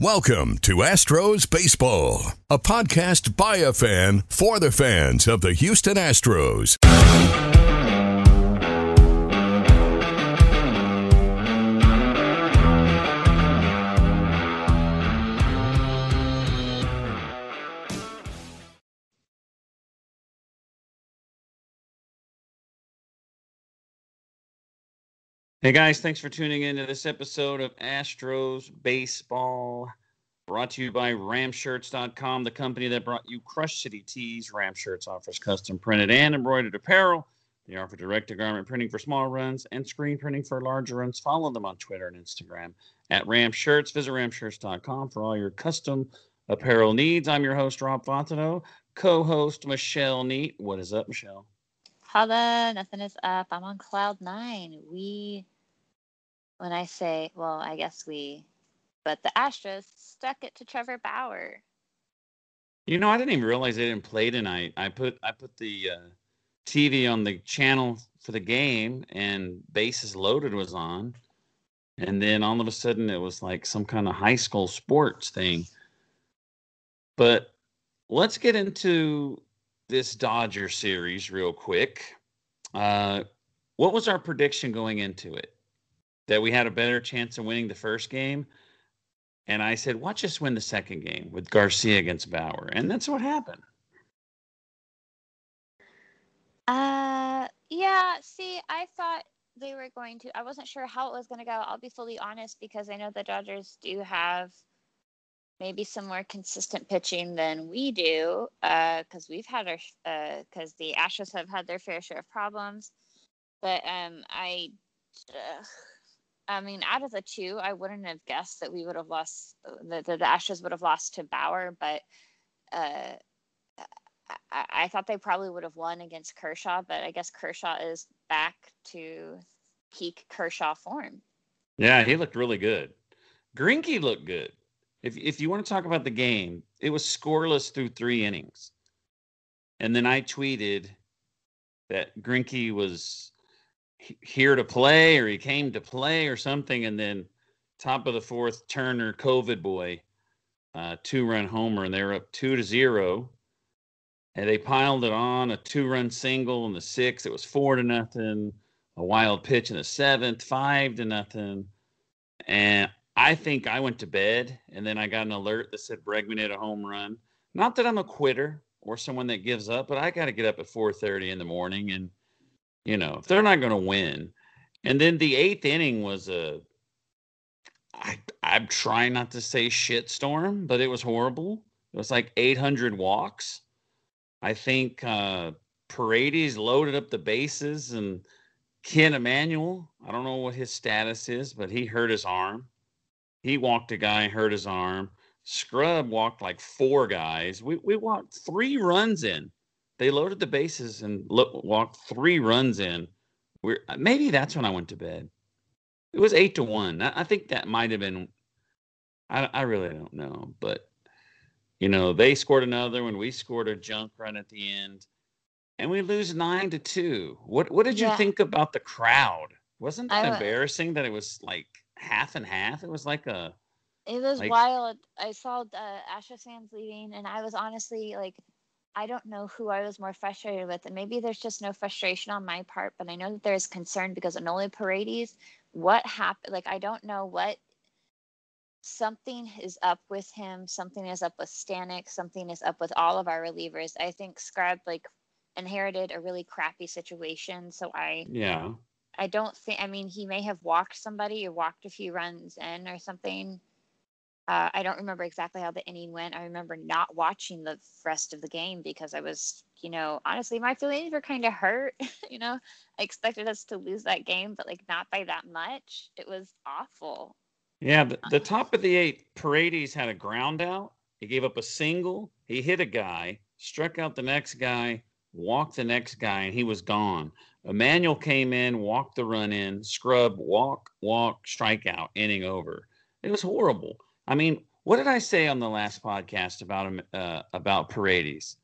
Welcome to Astros Baseball, a podcast by a fan for the fans of the Houston Astros. Hey guys, thanks for tuning in to this episode of Astros Baseball, brought to you by Ramshirts.com, the company that brought you Crush City Tees. Ramshirts offers custom printed and embroidered apparel. They offer direct to garment printing for small runs and screen printing for larger runs. Follow them on Twitter and Instagram at Ramshirts. Visit Ramshirts.com for all your custom apparel needs. I'm your host, Rob Fontenot, co host, Michelle Neat. What is up, Michelle? Holla, nothing is up. I'm on cloud nine. We when I say, well, I guess we, but the Astros stuck it to Trevor Bauer. You know, I didn't even realize they didn't play tonight. I put I put the uh, TV on the channel for the game, and Bases Loaded was on, and then all of a sudden it was like some kind of high school sports thing. But let's get into this Dodger series real quick. Uh, what was our prediction going into it? That we had a better chance of winning the first game. And I said, watch us win the second game with Garcia against Bauer. And that's what happened. Uh, yeah. See, I thought they were going to, I wasn't sure how it was going to go. I'll be fully honest because I know the Dodgers do have maybe some more consistent pitching than we do because uh, we've had our, because uh, the Astros have had their fair share of problems. But um, I, uh, I mean, out of the two, I wouldn't have guessed that we would have lost, that the, the would have lost to Bauer, but uh, I, I, thought they probably would have won against Kershaw, but I guess Kershaw is back to peak Kershaw form. Yeah, he looked really good. Greinke looked good. If, if you want to talk about the game, it was scoreless through three innings. And then I tweeted that Greinke was here to play or he came to play or something. And then top of the fourth, Turner, COVID boy, uh, two run homer, and they were up two to zero. And they piled it on a two run single in the sixth. It was four to nothing. A wild pitch in the seventh, five to nothing. And I think I went to bed and then I got an alert that said Bregman hit a home run. Not that I'm a quitter or someone that gives up, but I got to get up at 4:30 in the morning and you know, if they're not going to win. And then the eighth inning was a, I, I'm trying not to say shitstorm, but it was horrible. It was like 800 walks. I think uh, Paredes loaded up the bases and Kent Emanuel, I don't know what his status is, but he hurt his arm. He walked a guy, hurt his arm. Scrubb walked like four guys. We, we walked three runs in they loaded the bases and lo- walked three runs in. We're, maybe that's when I went to bed. It was eight to one. I, I think that might have been. I, I really don't know, but you know they scored another when we scored a junk run at the end, and we lose nine to two. What What did you yeah. think about the crowd? Wasn't that I, embarrassing that it was like half and half? It was like a. It was like, wild. I saw uh, Astros fans leaving, and I was honestly like I don't know who I was more frustrated with. And maybe there's just no frustration on my part, but I know that there's concern because Enoli Paredes, what happened? Like, I don't know what something is up with him. Something is up with Stanek. Something is up with all of our relievers. I think Scrubb like inherited a really crappy situation. So I Yeah. I don't think. I mean, he may have walked somebody or walked a few runs in or something. Uh, I don't remember exactly how the inning went. I remember not watching the rest of the game because I was, you know, honestly, my feelings were kind of hurt. you know, I expected us to lose that game, but like not by that much. It was awful. Yeah, the, the top of the eight, Paredes had a ground out. He gave up a single. He hit a guy, struck out the next guy, walked the next guy, and he was gone. Emanuel came in, walked the run in, Scrubb, walk, walk, strikeout, inning over. It was horrible. I mean, what did I say on the last podcast about him uh, about Paredes?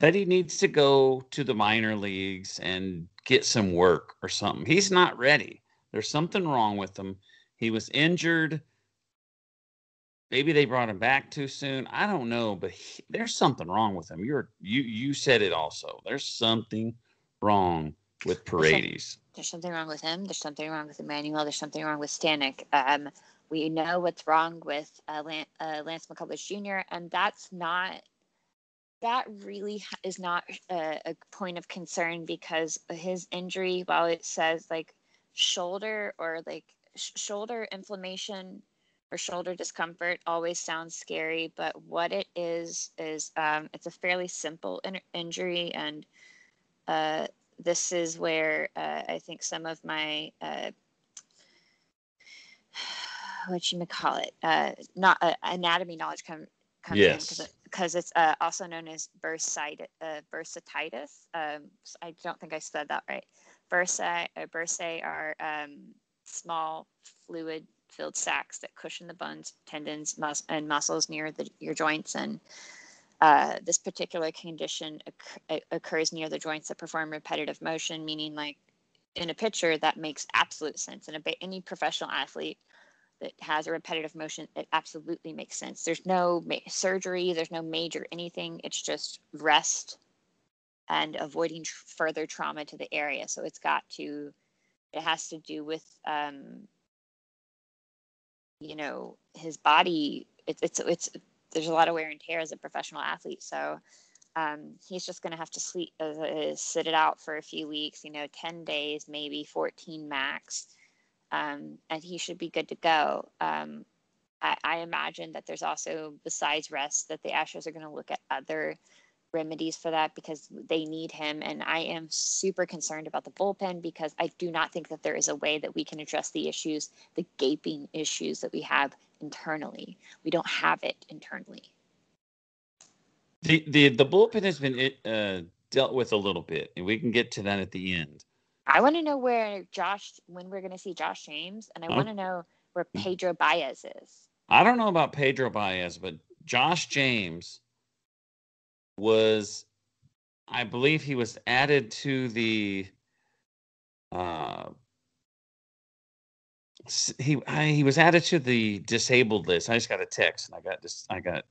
That he needs to go to the minor leagues and get some work or something. He's not ready. There's something wrong with him. He was injured. Maybe they brought him back too soon. I don't know, but he, there's something wrong with him. You're you you said it also. There's something wrong with Paredes. There's something wrong with him. There's something wrong with Emanuel. There's something wrong with Stanek. Um, we know what's wrong with uh, Lance, uh, Lance McCullers Jr., and that's not that really is not a, a, point of concern because his injury, while it says like shoulder or like sh- shoulder inflammation or shoulder discomfort, always sounds scary. But what it is is um, it's a fairly simple in- injury, and uh, this is where uh, I think some of my uh, what you may call it, uh, not uh, anatomy knowledge come comes yes. in because it's uh, also known as bursitis. Uh. Um, I don't think I said that right. Bursae, uh, bursae are um, small fluid-filled sacs that cushion the bones, tendons, mus- and muscles near the, your joints. And uh, this particular condition occ- occurs near the joints that perform repetitive motion, meaning like in a pitcher that makes absolute sense. In a, any professional athlete that has a repetitive motion, it absolutely makes sense. There's no ma- surgery, there's no major anything. It's just rest and avoiding tr- further trauma to the area. So it's got to, it has to do with, um, you know, his body. It's it's it's there's a lot of wear and tear as a professional athlete. So um, he's just going to have to sleep, uh, sit it out for a few weeks. You know, ten days, maybe fourteen max um, and he should be good to go. Um, I, I, imagine that there's also, besides rest, that the Astros are going to look at other remedies for that because they need him. And I am super concerned about the bullpen because I do not think that there is a way that we can address the issues, the gaping issues that we have internally. We don't have it internally. The the the bullpen has been uh, dealt with a little bit, and we can get to that at the end. I want to know where Josh, when we're going to see Josh James, and I want to know where Pedro Baez is. I don't know about Pedro Baez, but Josh James was, I believe, he was added to the. Uh, he I, he was added to the disabled list. I just got a text and I got dis, I got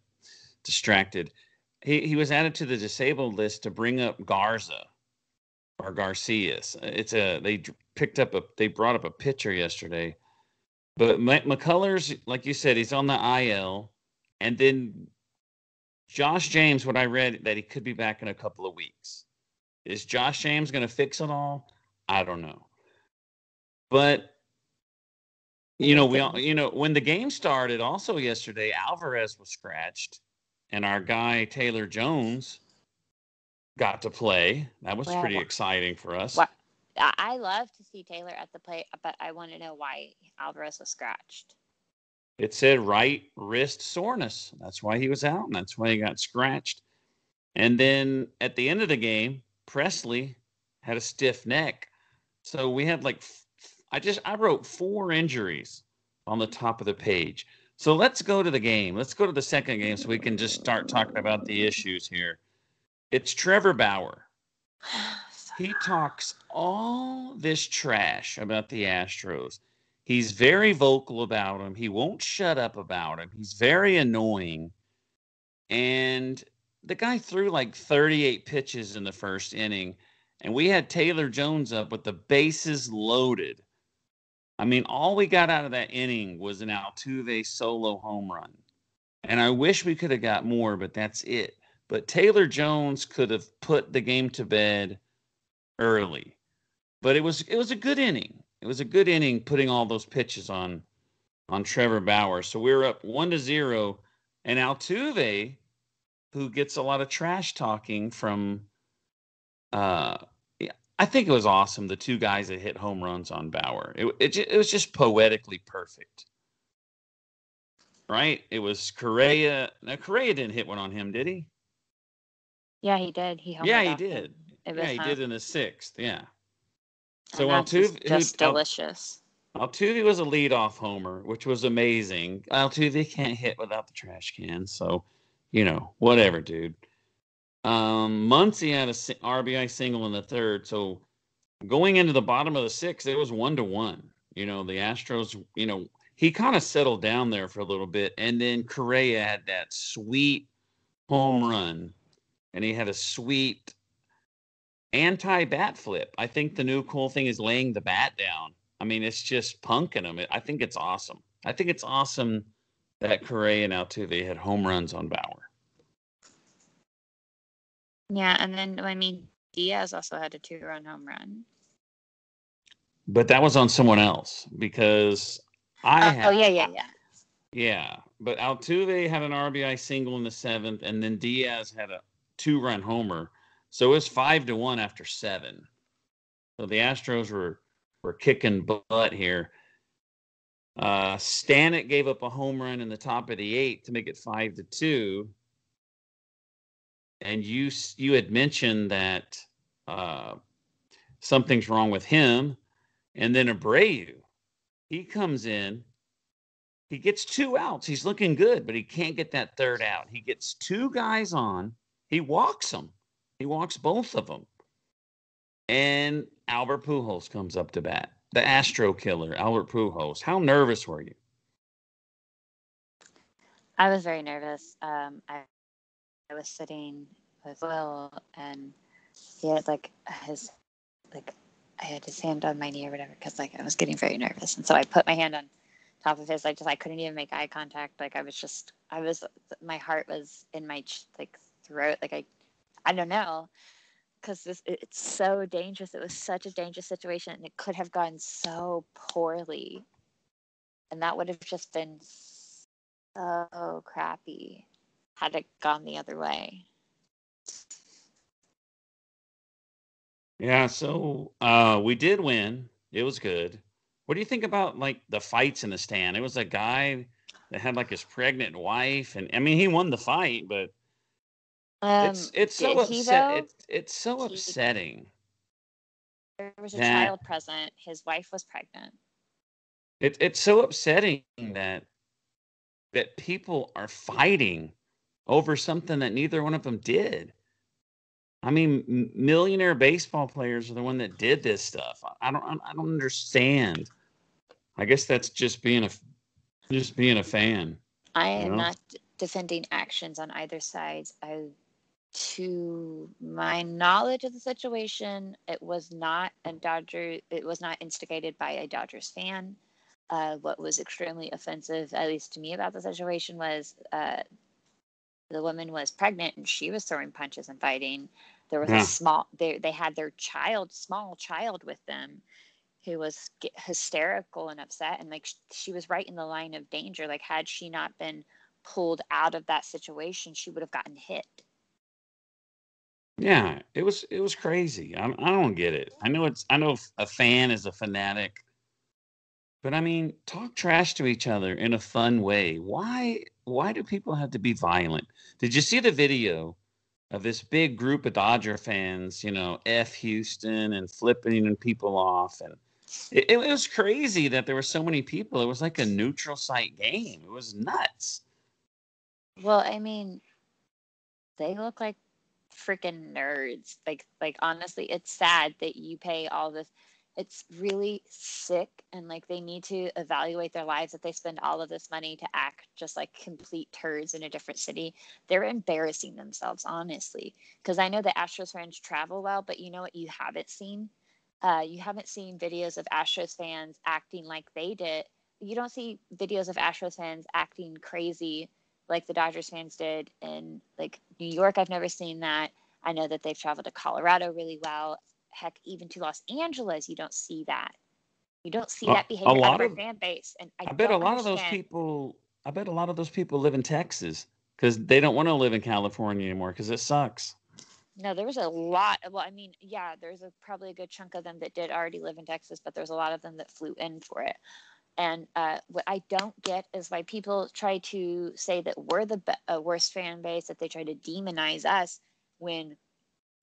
distracted. He he was added to the disabled list to bring up Garza or Garcias. Uh, it's a they picked up a they brought up a pitcher yesterday, but McCullers, like you said, he's on the IL, and then Josh James. What I read that he could be back in a couple of weeks. Is Josh James going to fix it all? I don't know, but you know we all, you know when the game started also yesterday, Alvarez was scratched, and our guy Taylor Jones got to play. That was well, pretty exciting for us. Well, I love to see Taylor at the plate, but I want to know why Alvarez was scratched. It said right wrist soreness. That's why he was out, and that's why he got scratched. And then at the end of the game, Pressly had a stiff neck. So we had like, I just, I wrote four injuries on the top of the page. So let's go to the game. Let's go to the second game so we can just start talking about the issues here. It's Trevor Bauer. He talks all this trash about the Astros. He's very vocal about them. He won't shut up about him. He's very annoying. And the guy threw like 38 pitches in the first inning. And we had Taylor Jones up with the bases loaded. I mean, all we got out of that inning was an Altuve solo home run. And I wish we could have got more, but that's it. But Taylor Jones could have put the game to bed early. But it was it was a good inning. It was a good inning putting all those pitches on on Trevor Bauer. So we are up one to zero. And Altuve, who gets a lot of trash talking from uh I think it was awesome. The two guys that hit home runs on Bauer. It, it, it was just poetically perfect. Right? It was Correa. Now, Correa didn't hit one on him, did he? Yeah, he did. He yeah, he did. yeah, he did in the sixth. Yeah. So Altuve, just, just delicious. Altuve was a leadoff homer, which was amazing. Altuve can't hit without the trash can, so you know whatever, dude. Um, Muncy had a RBI single in the third. So going into the bottom of the sixth, it was one to one. You know, the Astros, you know, he kind of settled down there for a little bit. And then Correa had that sweet home run. And he had a sweet anti bat flip. I think the new cool thing is laying the bat down. I mean, it's just punking him. I think it's awesome. I think it's awesome that Correa and Altuve had home runs on Bauer. Yeah, and then I mean Diaz also had a two-run home run. But that was on someone else because I. Oh, had, oh yeah, yeah, yeah. Yeah, but Altuve had an RBI single in the seventh, and then Diaz had a two-run homer, so it was five to one after seven. So the Astros were were kicking butt here. Uh, Stanek gave up a home run in the top of the eighth to make it five to two and you you had mentioned that uh, something's wrong with him, and then Abreu, he comes in, he gets two outs. He's looking good, but he can't get that third out. He gets two guys on, he walks them, he walks both of them, and Albert Pujols comes up to bat. The Astro killer, Albert Pujols. How nervous were you? I was very nervous. Um, I I was sitting with Will, and he had like his like I had his hand on my knee or whatever because like I was getting very nervous, and so I put my hand on top of his. I just I couldn't even make eye contact. Like I was just I was my heart was in my like throat. Like I I don't know because this it's so dangerous. It was such a dangerous situation, and it could have gone so poorly, and that would have just been so crappy had it gone the other way. Yeah, so uh, we did win. It was good. What do you think about like the fights in the stand? It was a guy that had like his pregnant wife, and I mean he won the fight, but um, it's it's so upset. It's it's so he, upsetting. There was a child present. His wife was pregnant. It, it's so upsetting that that people are fighting over something that neither one of them did. I mean, millionaire baseball players are the one that did this stuff. I don't, I don't understand. I guess that's just being a, just being a fan. I am know? not defending actions on either side. I, to my knowledge of the situation, it was not a Dodger. It was not instigated by a Dodgers fan. Uh, what was extremely offensive, at least to me, about the situation was uh, the woman was pregnant and she was throwing punches and fighting. There was yeah. a small they they had their child, small child with them who was hysterical and upset and like she was right in the line of danger. Like had she not been pulled out of that situation, she would have gotten hit. Yeah, it was it was crazy. I, I don't get it. I know it's I know a fan is a fanatic, but I mean, talk trash to each other in a fun way. Why why do people have to be violent? Did you see the video of this big group of Dodger fans, you know, F Houston and flipping people off and it, it was crazy that there were so many people. It was like a neutral site game. It was nuts. Well, I mean, they look like freaking nerds. Like like honestly, it's sad that you pay all this it's really sick and like they need to evaluate their lives that they spend all of this money to act just like complete turds in a different city they're embarrassing themselves honestly because i know the astros fans travel well but you know what you haven't seen Uh, you haven't seen videos of Astros fans acting like they did. You don't see videos of Astros fans acting crazy like the Dodgers fans did in like New York. I've never seen that. I know that they've traveled to Colorado really well. Heck, even to Los Angeles, you don't see that. You don't see that behavior out of our fan base. And I, I bet a lot understand. of those people. I bet a lot of those people live in Texas because they don't want to live in California anymore because it sucks. No, there was a lot. Well, I mean, yeah, there's a, probably a good chunk of them that did already live in Texas, but there's a lot of them that flew in for it. And uh, what I don't get is why people try to say that we're the be- uh, worst fan base, that they try to demonize us when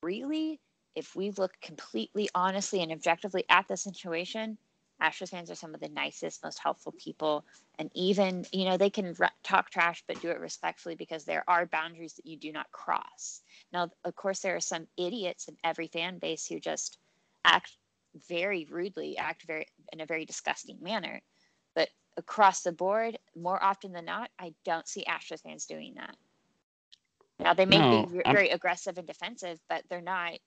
really, if we look completely honestly and objectively at the situation, Astros fans are some of the nicest, most helpful people. And even, you know, they can r- talk trash, but do it respectfully because there are boundaries that you do not cross. Now, of course, there are some idiots in every fan base who just act very rudely, act very in a very disgusting manner. But across the board, more often than not, I don't see Astros fans doing that. Now they may No, be I'm- very aggressive and defensive, but they're not.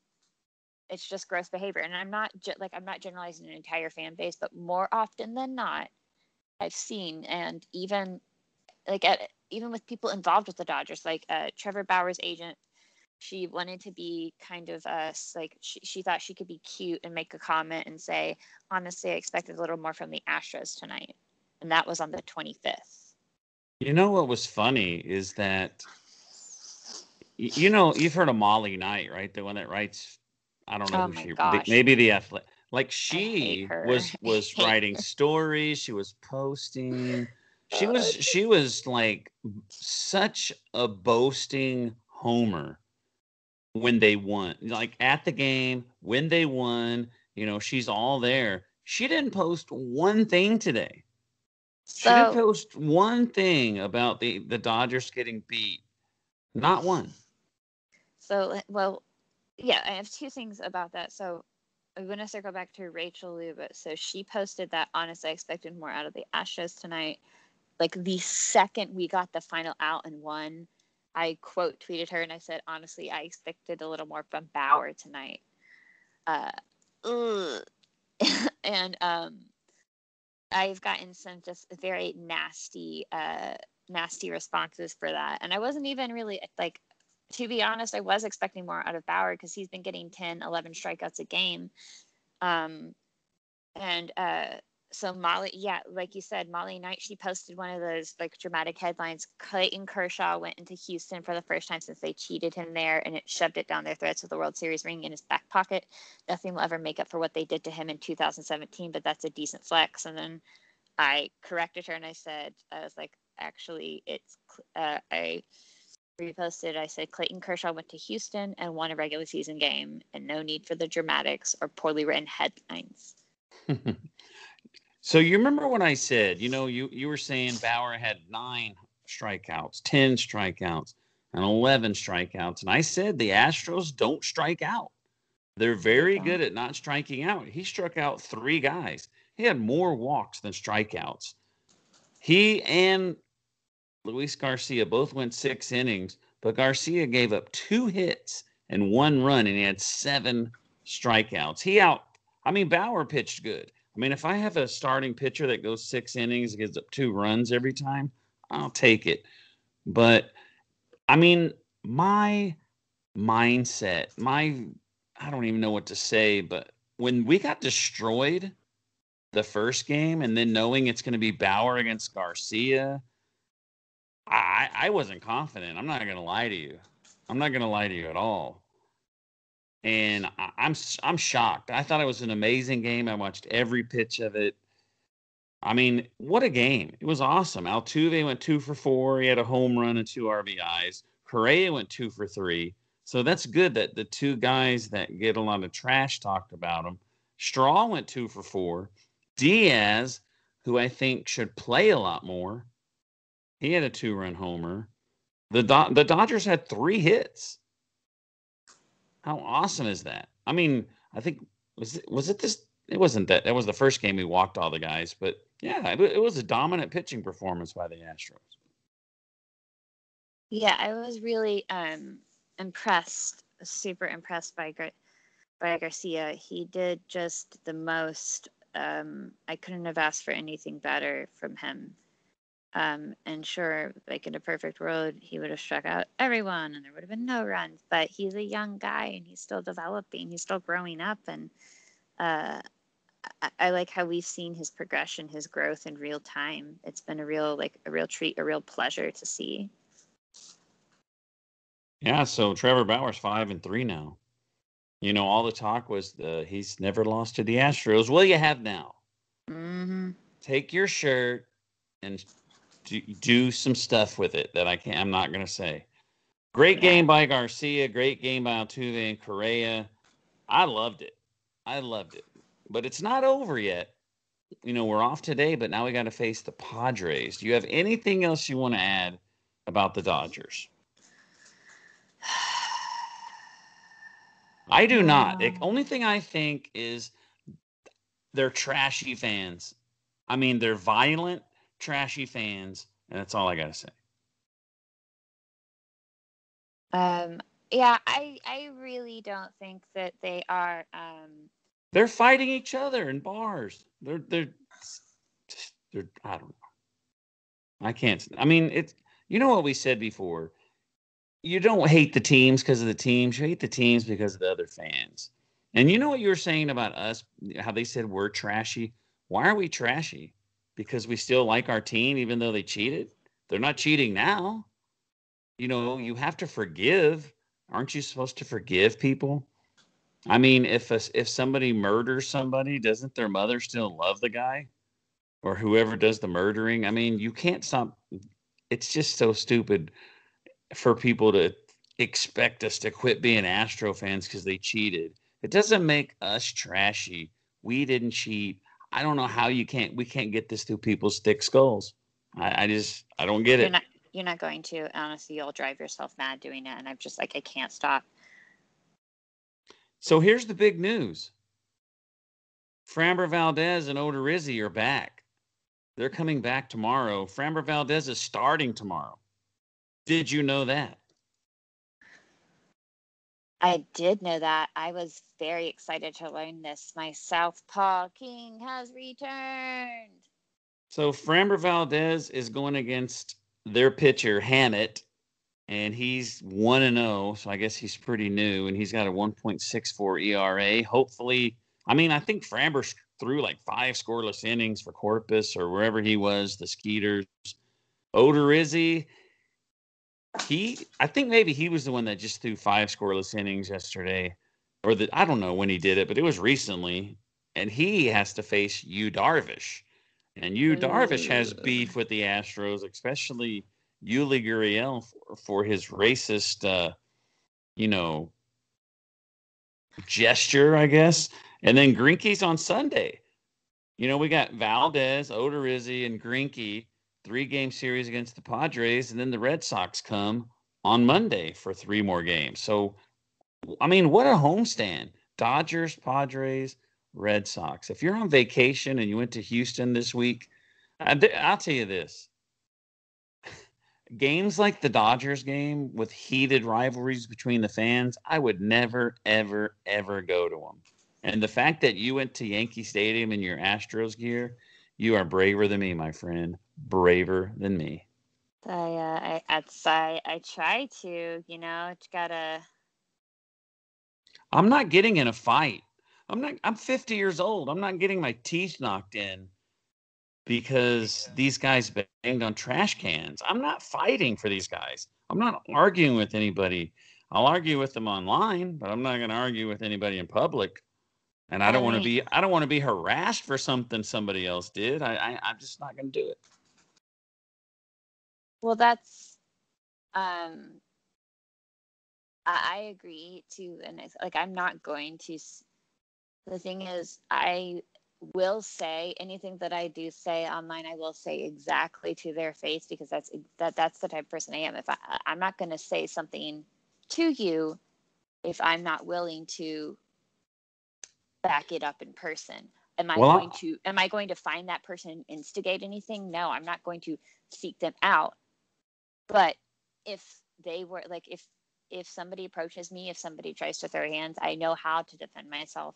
It's just gross behavior, and I'm not like I'm not generalizing an entire fan base, but more often than not, I've seen, and even like at even with people involved with the Dodgers, like uh, Trevor Bauer's agent, she wanted to be kind of us like she, she thought she could be cute and make a comment and say, honestly, I expected a little more from the Astros tonight, and that was on the 25th. You know what was funny is that you know you've heard of Molly Knight, right? The one that writes. I don't know Oh who she. gosh. Maybe the athlete. Like she was was writing her. stories. She was posting. She Uh, was she was like such a boasting homer when they won. Like at the game when they won, you know, she's all there. She didn't post one thing today. She didn't post one thing about the the Dodgers getting beat. Not one. So, well, yeah, I have two things about that. So, I'm going to circle back to Rachel Luba. So, she posted that, honestly, I expected more out of the Astros tonight. Like the second we got the final out and won, I quote tweeted her and I said, honestly, I expected a little more from Bauer tonight. Uh, and um, I've gotten some just very nasty, uh, nasty responses for that. And I wasn't even really like to be honest, I was expecting more out of Bauer because he's been getting 10, 11 strikeouts a game. Um, and uh, so Molly, yeah, like you said, Molly Knight, she posted one of those like dramatic headlines. Clayton Kershaw went into Houston for the first time since they cheated him there, and it shoved it down their throats with the World Series ring in his back pocket. Nothing will ever make up for what they did to him in 2017, but that's a decent flex. And then I corrected her and I said, I was like, actually, it's uh, I reposted. I said Clayton Kershaw went to Houston and won a regular season game, and no need for the dramatics or poorly written headlines. so you remember when I said, you know, you you were saying Bauer had nine strikeouts, ten strikeouts, and eleven strikeouts, and I said the Astros don't strike out. They're very good at not striking out. He struck out three guys. He had more walks than strikeouts. He and Luis Garcia both went six innings, but Garcia gave up two hits and one run, and he had seven strikeouts. He out. I mean, Bauer pitched good. I mean, if I have a starting pitcher that goes six innings, gives up two runs every time, I'll take it. But I mean, my mindset, my I don't even know what to say, but when we got destroyed the first game and then knowing it's going to be Bauer against Garcia, I I wasn't confident. I'm not going to lie to you. I'm not going to lie to you at all. And I'm I'm shocked. I thought it was an amazing game. I watched every pitch of it. I mean, what a game! It was awesome. Altuve went two for four. He had a home run and two RBIs. Correa went two for three. So that's good that the two guys that get a lot of trash talked about them. Straw went two for four. Diaz, who I think should play a lot more, he had a two-run homer. The Do- the Dodgers had three hits. How awesome is that? I mean, I think was it was it this? It wasn't that. That was the first game we walked all the guys, but yeah, it, it was a dominant pitching performance by the Astros. Yeah, I was really um, impressed, super impressed by Gar- by Garcia, he did just the most. Um, I couldn't have asked for anything better from him. Um, and sure, like in a perfect world, he would have struck out everyone and there would have been no runs. But he's a young guy and he's still developing, he's still growing up. And uh, I, I like how we've seen his progression, his growth in real time. It's been a real, like, a real treat, a real pleasure to see. Yeah, so Trevor Bauer's five and three now. You know, all the talk was the he's never lost to the Astros. Well, you have now. Mm-hmm. Take your shirt and do, do some stuff with it that I can't. I'm not gonna say. Great game by Garcia. Great game by Altuve and Correa. I loved it. I loved it. But it's not over yet. You know, we're off today, but now we got to face the Padres. Do you have anything else you want to add about the Dodgers? I do not. The only thing I think is they're trashy fans. I mean, they're violent, trashy fans, and that's all I got to say. Um, yeah, I I really don't think that they are. Um, They're fighting each other in bars. They're they're just they're I don't know. I can't. I mean, it's you know what we said before. You don't hate the teams because of the teams. You hate the teams because of the other fans. And you know what you were saying about us? How they said we're trashy. Why are we trashy? Because we still like our team, even though they cheated. They're not cheating now. You know, you have to forgive. Aren't you supposed to forgive people? I mean, if a, if somebody murders somebody, doesn't their mother still love the guy or whoever does the murdering? I mean, you can't stop. It's just so stupid for people to expect us to quit being Astro fans because they cheated. It doesn't make us trashy. We didn't cheat. I don't know how you can't. We can't get this through people's thick skulls. I, I just I don't get you're it. not you're not going to. Honestly, you'll drive yourself mad doing it, and I'm just like I can't stop. So here's the big news. Framber Valdez and Odorizzi are back. They're coming back tomorrow. Framber Valdez is starting tomorrow. Did you know that? I did know that. I was very excited to learn this. My Southpaw King has returned. So Framber Valdez is going against their pitcher Hammett, and he's one and zero. So I guess he's pretty new, and he's got a 1.64 ERA. Hopefully, I mean, I think Framber threw like five scoreless innings for Corpus or wherever he was, the Skeeters. Odorizzi, he, I think maybe he was the one that just threw five scoreless innings yesterday, or that I don't know when he did it, but it was recently, and he has to face Yu Darvish. And Yu Darvish has beef with the Astros, especially Yuli Gurriel for, for his racist, uh, you know, gesture, I guess. And then Greinke's on Sunday. You know, we got Valdez, Odorizzi, and Greinke, three game series against the Padres, and then the Red Sox come on Monday for three more games. So, I mean, what a homestand. Dodgers, Padres, Red Sox. If you're on vacation and you went to Houston this week, I'll tell you this. Games like the Dodgers game with heated rivalries between the fans, I would never, ever, ever go to them. And the fact that you went to Yankee Stadium in your Astros gear, you are braver than me, my friend. Braver than me. I, uh, I, that's, I, I try to, you know, it's gotta. I'm not getting in a fight. I'm not. I'm 50 years old. I'm not getting my teeth knocked in because these guys banged on trash cans. I'm not fighting for these guys. I'm not arguing with anybody. I'll argue with them online, but I'm not going to argue with anybody in public. And I don't want to be. I don't want to be harassed for something somebody else did. I, I I'm just not going to do it. Well, that's, um, I, agree too, and it's like I'm not going to. The thing is, I will say anything that I do say online. I will say exactly to their face because that's that that's the type of person I am. If I I'm not going to say something to you if I'm not willing to back it up in person. Am I Well, I- going to am I going to find that person and instigate anything? No, I'm not going to seek them out. But if they were like if if somebody approaches me, if somebody tries to throw hands, I know how to defend myself.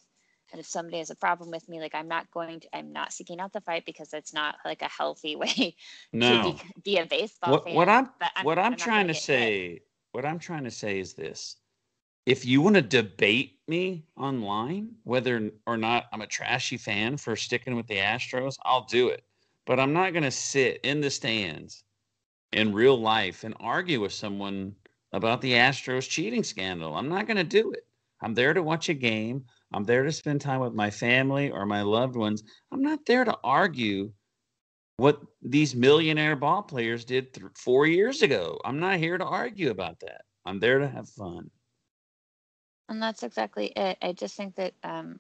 And if somebody has a problem with me, like I'm not going to, I'm not seeking out the fight because it's not like a healthy way No. to be, be a baseball what, fan. what I'm, but what I'm not trying to get hit. say, what I'm trying to say is this: if you want to debate me online, whether or not I'm a trashy fan for sticking with the Astros, I'll do it. But I'm not going to sit in the stands in real life and argue with someone about the Astros cheating scandal. I'm not going to do it. I'm there to watch a game. I'm there to spend time with my family or my loved ones. I'm not there to argue what these millionaire ball players did th- four years ago. I'm not here to argue about that. I'm there to have fun. And that's exactly it. I just think that um,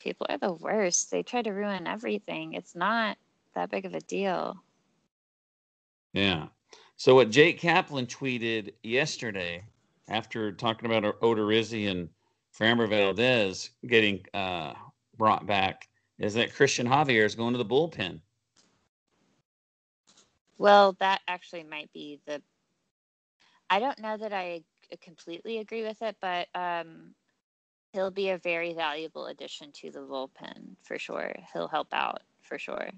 people are the worst. They try to ruin everything. It's not that big of a deal. Yeah. So what Jake Kaplan tweeted yesterday after talking about Odorizzi and Framber Valdez getting uh, brought back is that Christian Javier is going to the bullpen. Well, that actually might be the. I don't know that I completely agree with it, but um, he'll be a very valuable addition to the bullpen for sure. He'll help out for sure.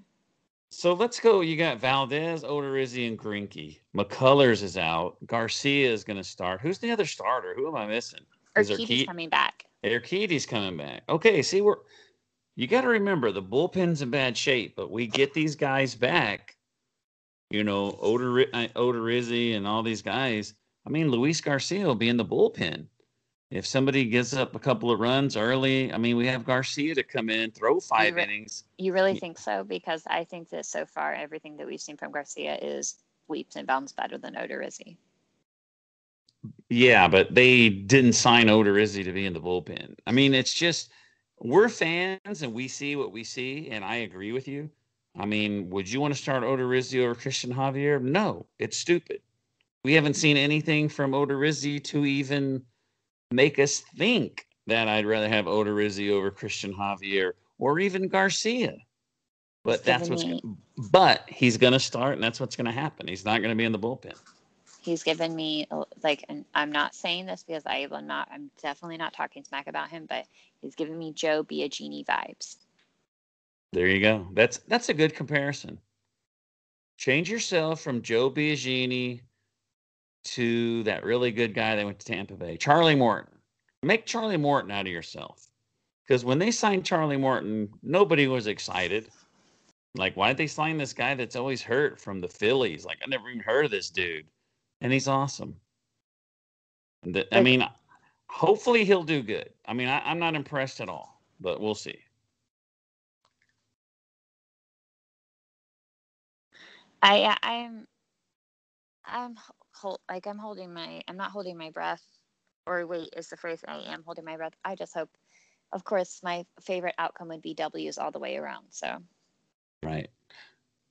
So let's go. You got Valdez, Odorizzi, and Greinke. McCullers is out. Garcia is going to start. Who's the other starter? Who am I missing? Is Urquidy's Urquidy- coming back. Urquidy's coming back. Okay, see, we're you got to remember the bullpen's in bad shape, but we get these guys back. You know, Odor uh, Odorizzi and all these guys. I mean, Luis Garcia will be in the bullpen. If somebody gives up a couple of runs early, I mean, we have Garcia to come in, throw five re- innings. You really think so? Because I think that so far everything that we've seen from Garcia is leaps and bounds better than Odorizzi. Yeah, but they didn't sign Odorizzi to be in the bullpen. I mean, it's just we're fans and we see what we see, and I agree with you. I mean, would you want to start Odorizzi over Christian Javier? No, it's stupid. We haven't seen anything from Odorizzi to even make us think that I'd rather have Odorizzi over Christian Javier or even Garcia. But that's what's me- but he's going to start, and that's what's going to happen. He's not going to be in the bullpen. He's given me like, and I'm not saying this because I am not. I'm definitely not talking smack about him, but he's giving me Joe Biagini vibes. There you go. That's that's a good comparison. Change yourself from Joe Biagini to that really good guy that went to Tampa Bay, Charlie Morton. Make Charlie Morton out of yourself. Because when they signed Charlie Morton, nobody was excited. Like, why did they sign this guy that's always hurt from the Phillies? Like, I never even heard of this dude. And he's awesome. The- I mean, hopefully he'll do good. I mean, I, I'm not impressed at all, but we'll see. I I'm I'm hold, like I'm holding my I'm not holding my breath or wait is the phrase I am holding my breath. I just hope of course my favorite outcome would be W's all the way around. So Right.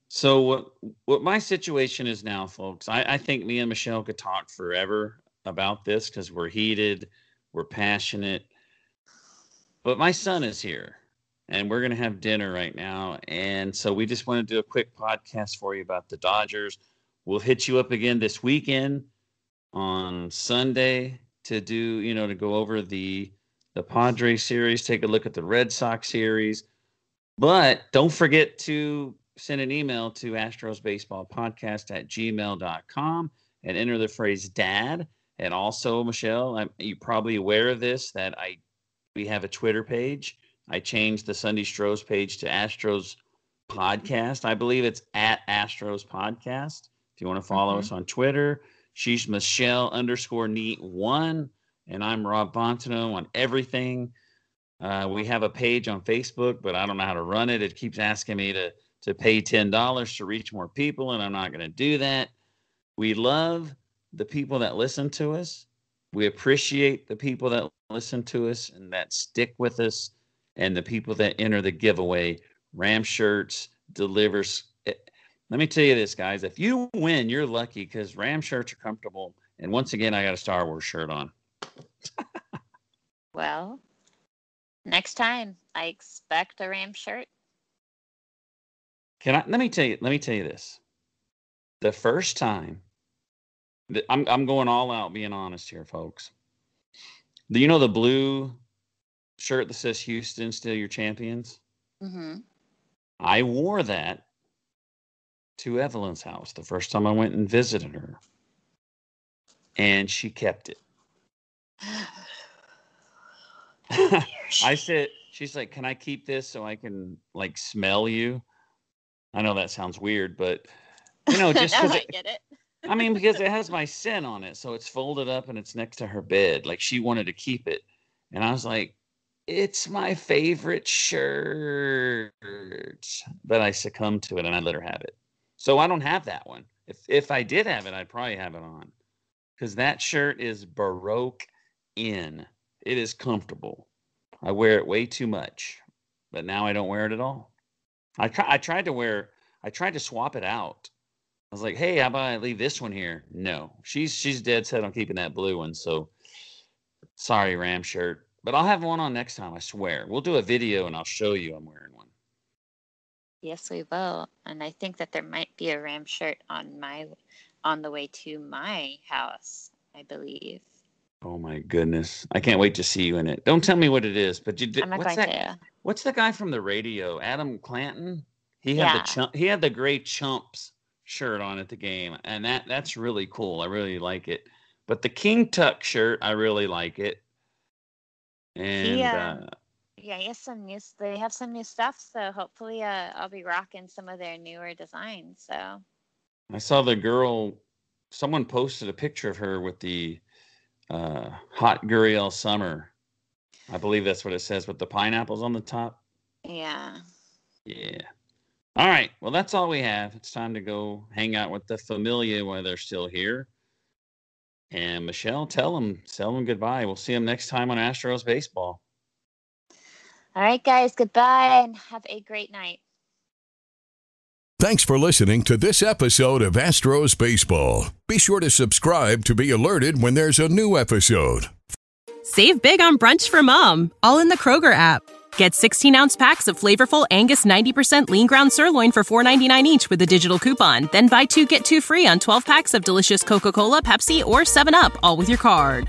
So what what my situation is now, folks, I, I think me and Michelle could talk forever about this because we're heated, we're passionate. But my son is here and we're gonna have dinner right now. And so we just want to do a quick podcast for you about the Dodgers. We'll hit you up again this weekend on Sunday to do, you know, to go over the the Padres series, take a look at the Red Sox series. But don't forget to send an email to astrosbaseballpodcast at gmail.com and enter the phrase dad. And also, Michelle, I'm, you're probably aware of this that I we have a Twitter page. I changed the Sunday Stros page to Astros Podcast. I believe it's at Astros Podcast. If you want to follow Mhm. us on Twitter, she's Michelle underscore neat one, and I'm Rob Fontenot on everything. Uh, we have a page on Facebook, but I don't know how to run it. It keeps asking me to to pay ten dollars to reach more people, and I'm not going to do that. We love the people that listen to us. We appreciate the people that listen to us and that stick with us, and the people that enter the giveaway. Ram shirts delivers. Let me tell you this, guys. If you win, you're lucky because Ram shirts are comfortable. And once again, I got a Star Wars shirt on. well, next time I expect a Ram shirt. Can I let me tell you let me tell you this. The first time I'm I'm going all out, being honest here, folks. Do you know the blue shirt that says Houston, still your champions? Mm-hmm. I wore that to Evelyn's house the first time I went and visited her. And she kept it. I said, she's like, Can I keep this so I can like smell you? I know that sounds weird, but you know, just because I it, get it. I mean, because it has my scent on it, so it's folded up and it's next to her bed. Like she wanted to keep it, and I was like, "It's my favorite shirt," but I succumbed to it and I let her have it. So I don't have that one. If if I did have it, I'd probably have it on, because that shirt is baroque in. It is comfortable. I wear it way too much, but now I don't wear it at all. I try, I tried to wear. I tried to swap it out. I was like, "Hey, how about I leave this one here?" No, she's she's dead set on keeping that blue one. So sorry, Ram shirt, but I'll have one on next time. I swear. We'll do a video and I'll show you I'm wearing one. Yes, we will. And I think that there might be a Ram shirt on my on the way to my house. I believe. Oh my goodness, I can't wait to see you in it. Don't tell me what it is, but you did. I'm not What's that? to. What's the guy from the radio? Adam Clanton. He had Yeah. the chump, he had the gray chumps shirt on at the game, and that that's really cool. I really like it. But the King Tuck shirt, I really like it. And um, uh, Yeah, yes, some new. They have some new stuff, so hopefully, uh, I'll be rocking some of their newer designs. So I saw the girl. Someone posted a picture of her with the uh, hot Gurriel summer. I believe that's what it says with the pineapples on the top. yeah, Yeah. All right. Well, that's all we have. It's time to go hang out with the familia while they're still here. And Michelle, tell them, tell them goodbye. We'll see them next time on Astros baseball. All right, guys, goodbye and have a great night. Thanks for listening to this episode of Astros Baseball. Be sure to subscribe to be alerted when there's a new episode. Save big on brunch for mom, all in the Kroger app. Get 16 ounce packs of flavorful Angus 90% lean ground sirloin for $4.99 each with a digital coupon. Then buy two get two free on 12 packs of delicious Coca Cola, Pepsi, or 7UP, all with your card.